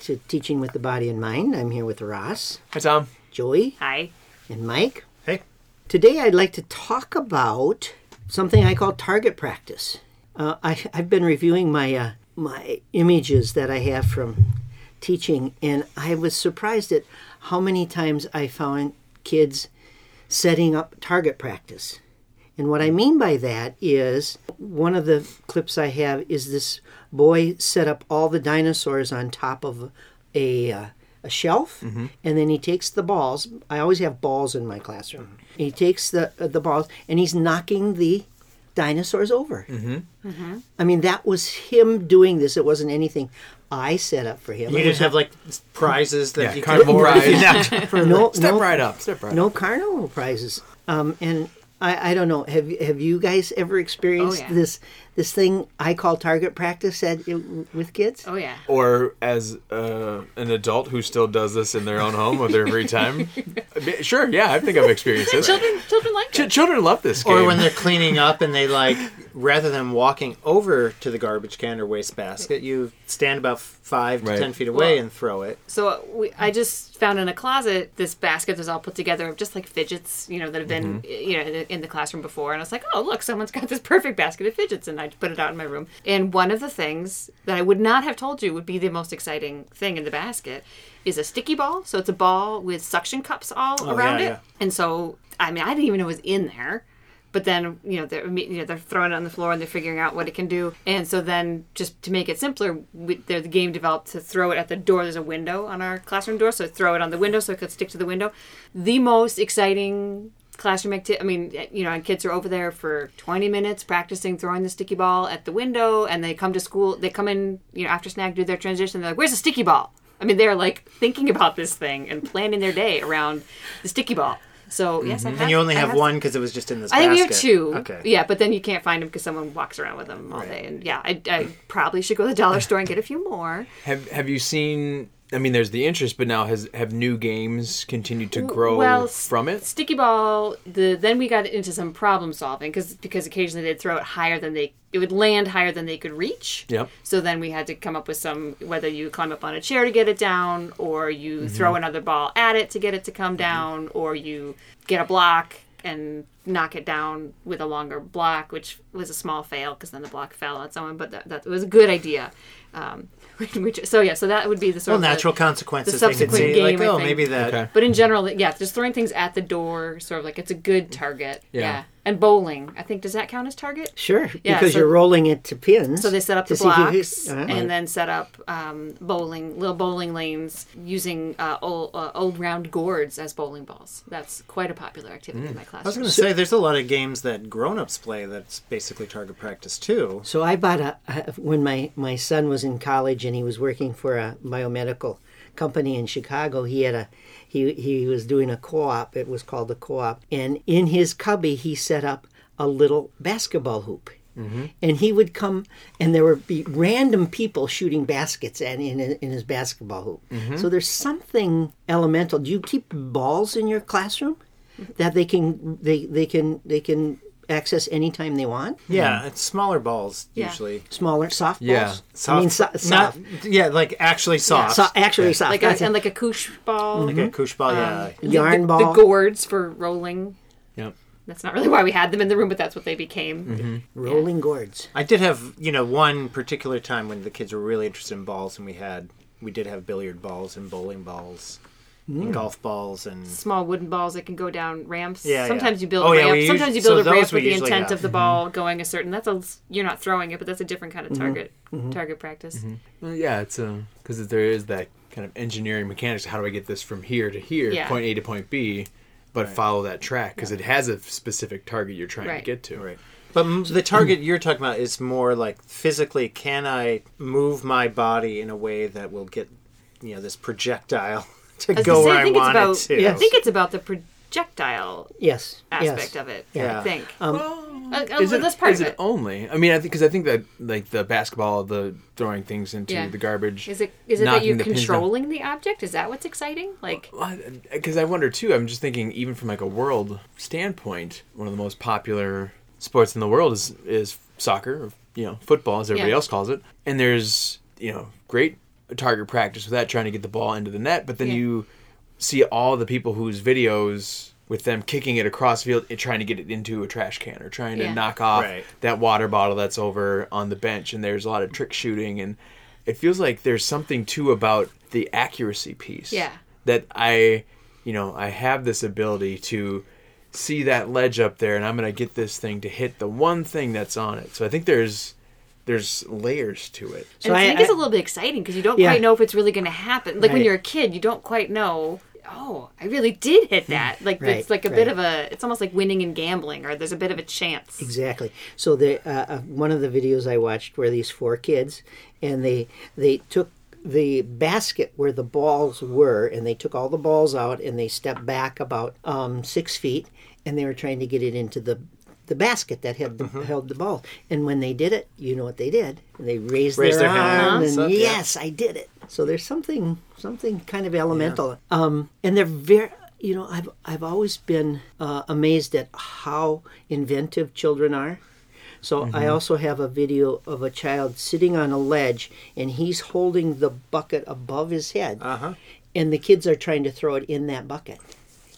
welcome to Teaching with the Body and Mind. I'm here with Ross, Hi, Tom. Joey, Hi. and Mike. Hey. Today I'd like to talk about something I call target practice. Uh, I, I've been reviewing my uh, my images that I have from teaching, and I was surprised at how many times I found kids setting up target practice. And what I mean by that is one of the clips I have is this boy set up all the dinosaurs on top of a uh, a shelf, and then he takes the balls. I always have balls in my classroom. He takes the uh, the balls and he's knocking the dinosaurs over. Mm-hmm. I mean, that was him doing this. It wasn't anything I set up for him. You just have like prizes that Yeah, you carnival can rides. no, Step no, right up. Step right no up. carnival prizes. Um, and I, I don't know. Have you- have you guys ever experienced Oh, yeah. this this thing I call target practice at with kids? Oh yeah. Or as uh, an adult who still does this in their own home with their free time. sure, yeah, I think I've experienced this. Children, children like Ch- it. children love this game. Or when they're cleaning up and they like, rather than walking over to the garbage can or waste basket, you stand about five to Right. ten feet away Well- and throw it. So uh, we, I just found in a closet this basket that's all put together of just like fidgets, you know, that have been you know in the, in the classroom before, and I was like, oh look, someone's got this perfect basket of fidgets, and I put it out in my room. And one of the things that I would not have told you would be the most exciting thing in the basket is a sticky ball. So it's a ball with suction cups all Oh, around yeah, it, yeah. and so I mean I didn't even know it was in there. But then you know they're you know they're throwing it on the floor and they're figuring out what it can do. And so then just to make it simpler, we, the game developed to throw it at the door. There's a window on our classroom door, so throw it on the window so it could stick to the window. The most exciting classroom activity. I mean, you know, and kids are over there for 20 minutes practicing throwing the sticky ball at the window, and they come to school. They come in, you know, after snack, do their transition. They're like, "Where's the sticky ball?" I mean, they're like thinking about this thing and planning their day around the sticky ball. So yes, I mm-hmm. have, And you only I have one because it was just in this I think we basket. have two. Okay. Yeah, but then you can't find them because someone walks around with them all day. And yeah, I, I probably should go to the dollar store and get a few more. have have you seen? I mean, there's the interest, but now has have new games continued to grow well, from it? Sticky ball. The then we got into some problem solving because because occasionally they'd throw it higher than they it would land higher than they could reach. Yep. So then we had to come up with some whether you climb up on a chair to get it down, or you mm-hmm. throw another ball at it to get it to come mm-hmm. down, or you get a block and knock it down with a longer block, which was a small fail because then the block fell on someone. But that, that was a good idea. Um, which, so yeah, so that would be the sort Well, of the- natural consequences. the they could subsequent see, like, game, I oh, think. maybe that. Okay. But in general, yeah, just throwing things at the door, sort of like it's a good target. Yeah. Yeah. And bowling, I think, does that count as target? Sure, Yeah, because so- you're rolling it to pins. So they set up the see if blocks uh-huh. and then set up um, bowling, little bowling lanes using uh, old, uh, old round gourds as bowling balls. That's quite a popular activity in my class. I was going to say, there's a lot of games that grown-ups play that's basically target practice too. So I bought a, a when my my son was in college and he was working for a biomedical company in Chicago. He had a he he was doing a co-op. It was called the co-op, and in his cubby he set up a little basketball hoop. Mm-hmm. And he would come, and there would be random people shooting baskets and in in his basketball hoop. Mm-hmm. So there's something elemental. Do you keep balls in your classroom mm-hmm. that they can they they can they can access anytime they want? Yeah, it's smaller balls Yeah. usually. Smaller soft Yeah. balls? Soft, I mean, so, not soft. yeah, like actually soft, So, actually soft. like a, That's and like a koosh ball. like a mm-hmm. koosh ball. yeah, um, The- yarn the, ball. The gourds for rolling. Yep. That's not really why we had them in the room, but that's what they became. Mm-hmm. rolling gourds. I did have you know one particular time when the kids were really interested in balls, and we had we did have billiard balls and bowling balls, Mm. and golf balls, and Small wooden balls that can go down ramps. Yeah, yeah. sometimes you build Oh, a yeah, ramp. we sometimes you build so a ramp with the intent have. of the ball mm-hmm. going a certain. That's a you're not throwing it, but that's a different kind of mm-hmm. target mm-hmm. target practice. Well, yeah, it's uh, a because there is that kind of engineering mechanics. How do I get this from here to here, Yeah. point A to point B, but follow that track because it has a specific target you're trying to get to. Right. But the target you're talking about is more like physically, can I move my body in a way that will get, you know, this projectile to I go gonna say, where I I, think it's want about. it to? Yes. I think it's about the projectile Yes. aspect yes. of it. Yeah. I think. Um, Uh, uh, Is it, that's part is of it it. only? I mean, I think because I think that like the basketball, the throwing things into Yeah. the garbage. Is it is it that you're the controlling the object? Is that what's exciting? Like Because I wonder too. I'm just thinking, even from like a world standpoint, one of the most popular sports in the world is is soccer, or, you know, football, as everybody Yeah. else calls it. And there's you know great target practice without trying to get the ball into the net. But then Yeah. you see all the people whose videos with them kicking it across field and trying to get it into a trash can or trying to knock off Right. that water bottle that's over on the bench. And there's a lot of trick shooting, and it feels like there's something too about the accuracy piece. Yeah. That I, you know, I have this ability to see that ledge up there, and I'm gonna get this thing to hit the one thing that's on it. So I think there's there's layers to it. So and I, I- think it's a little bit exciting because you don't Yeah. quite know if it's really going to happen. Like when you're a kid, you don't quite know. Oh, I really did hit that. Like Right, it's like a bit of a. It's almost like winning in gambling, or there's a bit of a chance. Exactly. So the uh, uh, one of the videos I watched were these four kids, and they they took the basket where the balls were, and they took all the balls out, and they stepped back about um, six feet, and they were trying to get it into the the basket that had the, Mm-hmm. held the ball. And when they did it, you know what they did? They raised, Raised their, their arm, and up, yeah. yes, I did it. So there's something something kind of elemental. Um, and they're very you know I've I've always been uh, amazed at how inventive children are. So I also have a video of a child sitting on a ledge and he's holding the bucket above his head. Uh-huh. And the kids are trying to throw it in that bucket.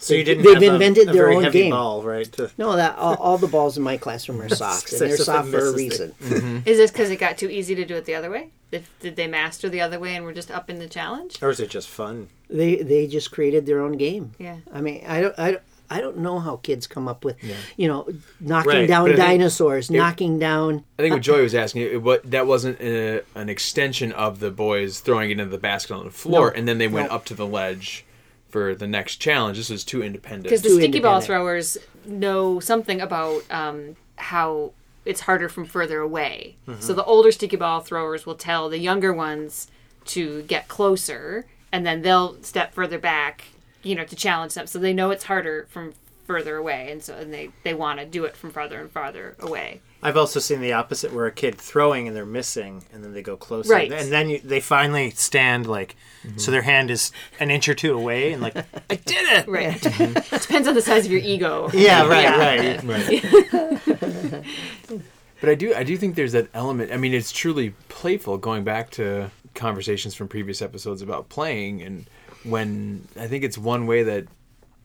So you didn't They've have a- invented a their very own heavy game. ball, right? To, No, that all, all the balls in my classroom are soft, and they're if soft for a misses, they- reason. Mm-hmm. Is this because it got too easy to do it the other way? Did, did they master the other way and were just up in the challenge? or is it just fun? They they just created their own game. Yeah. I mean, I don't I don't, I don't know how kids come up with, you know, knocking Right, down but I think dinosaurs, knocking down. I think what Joy was asking, it, what that wasn't a, an extension of the boys throwing it into the basket on the floor, No. and then they went No. up to the ledge for the next challenge. This was too independent. Because the Too sticky ball independent. throwers know something about um, how it's harder from further away. Mm-hmm. So the older sticky ball throwers will tell the younger ones to get closer, and then they'll step further back, you know, to challenge them. So they know it's harder from further away, and so and they they want to do it from farther and farther away. I've also seen the opposite, where a kid throwing and they're missing, and then they go closer, Right. and then you, they finally stand like, so mm-hmm. their hand is an inch or two away, and like, I did it. Right. Mm-hmm. It depends on the size of your ego. Yeah, right, right. But I do, I do think there's that element. I mean, it's truly playful. Going back to conversations from previous episodes about playing, and when I think it's one way that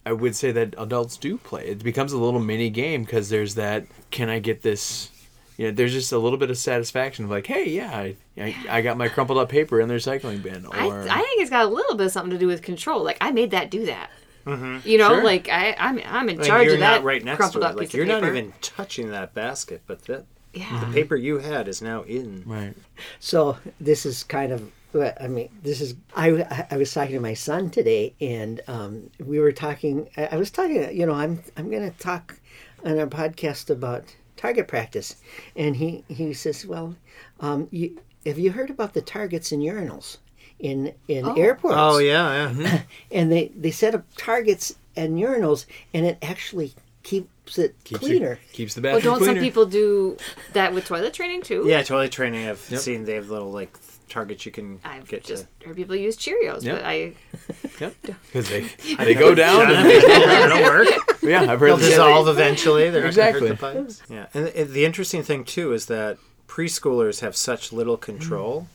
I would say that adults do play. It becomes a little mini game because there's that. Can I get this? You know, there's just a little bit of satisfaction of like, hey, yeah, I, I, I got my crumpled up paper in the recycling bin. I, Or I think it's got a little bit of something to do with control. Like I made that do that. Mm-hmm. You know, Sure. like I, I'm I'm in And charge you're of that not right next crumpled to it. up Like piece you're of not even touching that basket, but that Yeah. the paper you had is now in. right. So this is kind of. What- I mean, this is. I, I was talking to my son today, and um, we were talking. I I was talking. You know, I'm I'm going to talk on our podcast about target practice, and he he says, "Well, um, you, have you heard about the targets in urinals in in airports? Oh yeah, yeah. and they they set up targets and urinals, and it actually keeps it Keeps cleaner. It, keeps the Well, don't cleaner. some people do that with toilet training too? Yeah, toilet training. I've Yep. seen they have little like targets you can I've get just to. heard people use Cheerios, Yep. but I Yep. Because they they go down. and That'll work. yeah, I've heard They'll this- dissolve eventually. They're Exactly. Not gonna hurt the pipes. Yeah, and the, the interesting thing too is that preschoolers have such little control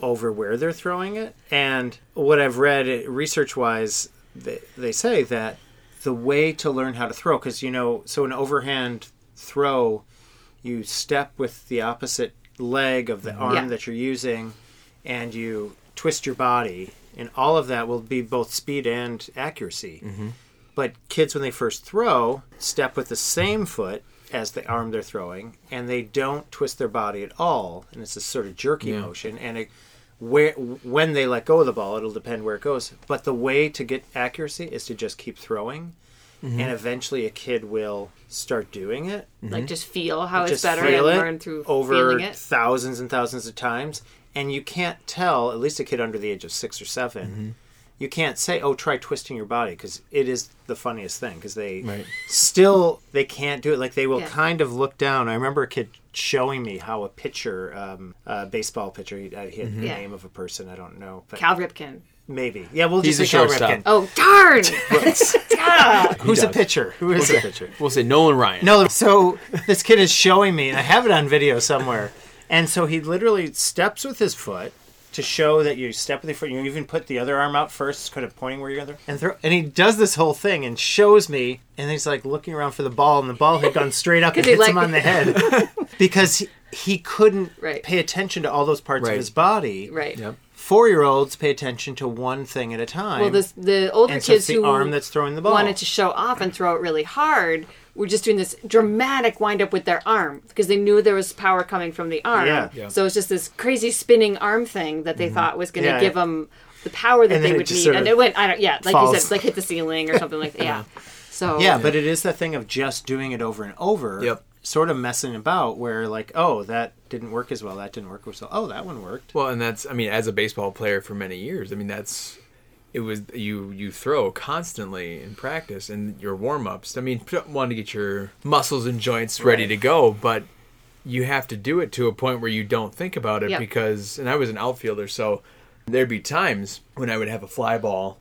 over where they're throwing it. And what I've read, research wise, they, they say that the way to learn how to throw, because you know, so an overhand throw, you step with the opposite leg of the mm-hmm. arm Yeah. that you're using, and you twist your body, and all of that will be both speed and accuracy. But kids, when they first throw, step with the same foot as the arm they're throwing, and they don't twist their body at all, and it's a sort of jerky Yeah. motion. And it, where when they let go of the ball, it'll depend where it goes. But the way to get accuracy is to just keep throwing, Mm-hmm. and eventually a kid will start doing it. like just feel how it's better feel and it learn through over feeling it. thousands and thousands of times, and you can't tell. At least a kid under the age of six or 7 Mm-hmm. You can't say, "Oh, try twisting your body," because it is the funniest thing. Because they Right. still they can't do it. Like they will Yeah. kind of look down. I remember a kid showing me how a pitcher, um, a baseball pitcher, he, uh, he had the Yeah. name of a person I don't know, but Cal Ripken. maybe. Yeah, we'll He's just a say Cal shortstop. Ripken. Oh darn! Who's a pitcher? Who is a pitcher? We'll say Nolan Ryan. No, so this kid is showing me, and I have it on video somewhere. And so he literally steps with his foot to show that you step with your foot. You even put the other arm out first, kind of pointing where you're going. And throw. And he does this whole thing and shows me. And he's like looking around for the ball, and the ball had gone straight up and he hits like- him on the head because he, he couldn't Right. pay attention to all those parts Right. of his body. Right. Yep. Four year olds pay attention to one thing at a time. Well, this, the older and so kids it's the who arm that's throwing the ball. wanted to show off and throw it really hard were just doing this dramatic wind up with their arm because they knew there was power coming from the arm. Yeah. Yeah. So it's just this crazy spinning arm thing that they mm-hmm. thought was going to Yeah, give yeah. them the power that And they would need, sort and it went. I don't. Yeah, like you said, like hit the ceiling or something like that. Uh-huh. Yeah. So Yeah, but it is that thing of just doing it over and over. Yep. Sort of messing about where like, oh, that didn't work as well. That didn't work as well. Oh, that one worked. Well, and that's I mean, as a baseball player for many years, I mean that's it was you you throw constantly in practice and your warm ups. I mean, want to get your muscles and joints ready Right. to go, but you have to do it to a point where you don't think about it Yep. because. And I was an outfielder, so there'd be times when I would have a fly ball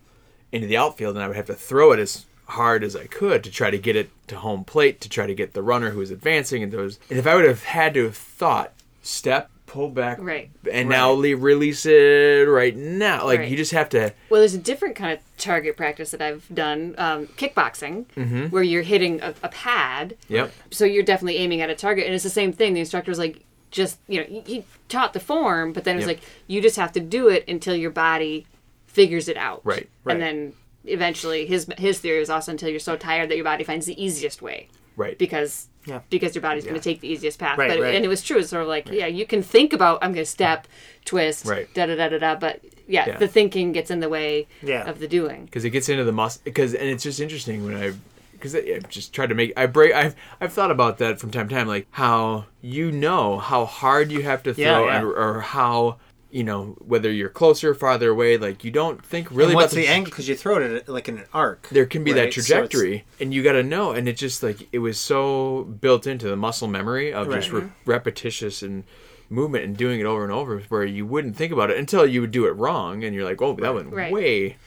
into the outfield and I would have to throw it as hard as I could to try to get it to home plate to try to get the runner who was advancing and those and if I would have had to have thought step pull back Right. and now le- release it right now like Right. you just have to Well, there's a different kind of target practice that I've done, um, kickboxing, where you're hitting a, a pad. yep So you're definitely aiming at a target, and it's the same thing. The instructor was like, just you know, he, he taught the form, but then it was Yep. like you just have to do it until your body figures it out. Right, right. And then eventually, his his theory was also until you're so tired that your body finds the easiest way right because. Yeah. Because your body's going to take the easiest path, Right, but right. and it was true. It's sort of like, yeah, you can think about I'm going to step, twist, Right. da da da da da, but yeah, Yeah. the thinking gets in the way Yeah. of the doing. because it gets into the muscle because and it's just interesting when I because I've just tried to make I break I've I've thought about that from time to time like how you know how hard you have to throw Yeah, yeah. And, or how you know whether you're closer or farther away like you don't think really and about what's the, angle? Because you throw it at, like in an arc. there can be right? that So trajectory and you got to know and it just like it was so built into the muscle memory of just re- repetitious and movement and doing it over and over where you wouldn't think about it until you would do it wrong and you're like oh that went Right. way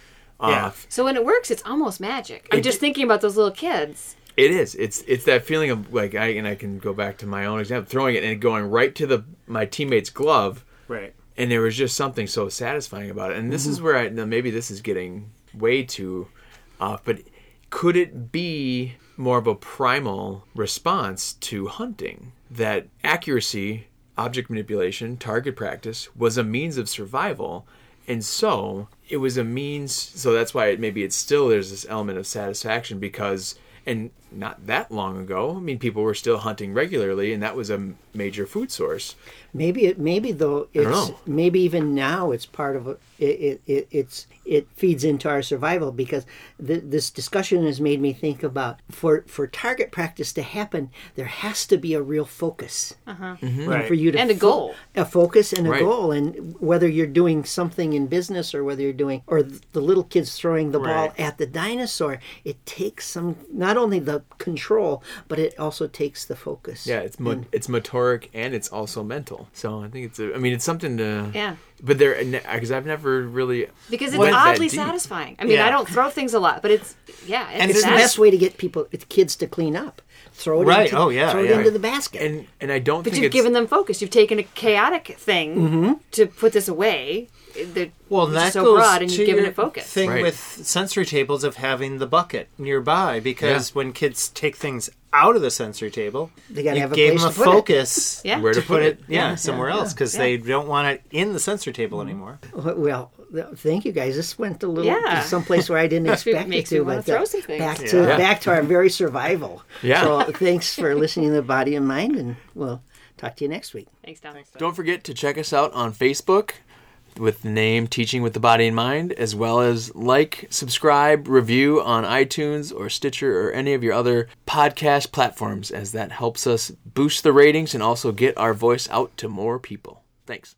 Yeah. off So when it works, it's almost magic. I'm It- just thinking about those little kids. It is. It's it's that feeling of like I and I can go back to my own example, throwing it and going right to the my teammate's glove, Right. And there was just something so satisfying about it. And this is mm-hmm. where I now maybe this is getting way too off, but could it be more of a primal response to hunting that accuracy, object manipulation, target practice was a means of survival, and so it was a means. So that's why it, maybe it's still there's this element of satisfaction because. And not that long ago, I mean, people were still hunting regularly, and that was a major food source. Maybe it. Maybe though. don't It's know. maybe even now it's part of a, it, it, it. It's it feeds into our survival because th- this discussion has made me think about for for target practice to happen, there has to be a real focus. Uh-huh. Mm-hmm. And Right. for you to And a fo- goal. a focus and a Right. goal, and whether you're doing something in business or whether you're doing, or the little kids throwing the ball at the dinosaur, it takes some not only the control, but it also takes the focus. Yeah, it's mo- it's motoric and it's also mental. So I think it's a, I mean it's something to Yeah. But there because I've never really Because it's oddly satisfying. I mean, Yeah. I don't throw things a lot, but it's yeah, it's, and it's the best way to get people, kids to clean up. Throw it Right. into, Oh, yeah, throw it yeah. into the basket. And and I don't But think you've it's given them focus. You've taken a chaotic thing Mm-hmm. to put this away. They're Well, just that so goes broad, and to you've given it focus. thing Right. with sensory tables of having the bucket nearby because Yeah. when kids take things out of the sensory table, They gotta you have a gave place them a to put it. focus Yeah. Where to to put put it, it. yeah, Yeah, somewhere yeah, else because yeah. they don't want it in the sensory table anymore. well, thank you guys. This went a little Yeah. someplace where I didn't expect it makes to. wanna but, throw uh, some things. Back to Yeah. back to our very survival. Yeah. So thanks for listening to the body and mind, and we'll talk to you next week. Thanks, Tom. Don't forget to check us out on Facebook with the name Teaching with the Body and Mind, as well as like, subscribe, review on iTunes or Stitcher or any of your other podcast platforms, as that helps us boost the ratings and also get our voice out to more people. Thanks.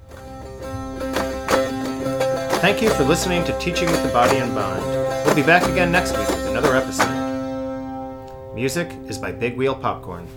Thank you for listening to Teaching with the Body and Mind. We'll be back again next week with another episode. Music is by Big Wheel Popcorn.